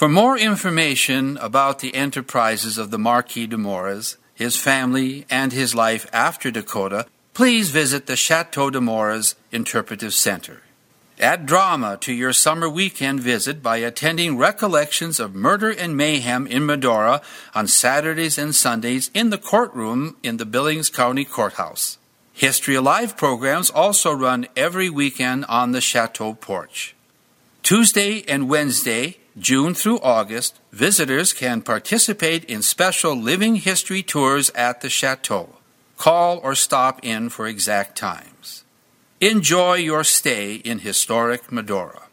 For more information about the enterprises of the Marquis de Mores, his family, and his life after Dakota, please visit the Chateau de Mores Interpretive Center. Add drama to your summer weekend visit by attending recollections of murder and mayhem in Medora on Saturdays and Sundays in the courtroom in the Billings County Courthouse. History Alive programs also run every weekend on the Chateau porch. Tuesday and Wednesday, June through August, visitors can participate in special living history tours at the Chateau. Call or stop in for exact times. Enjoy your stay in historic Medora.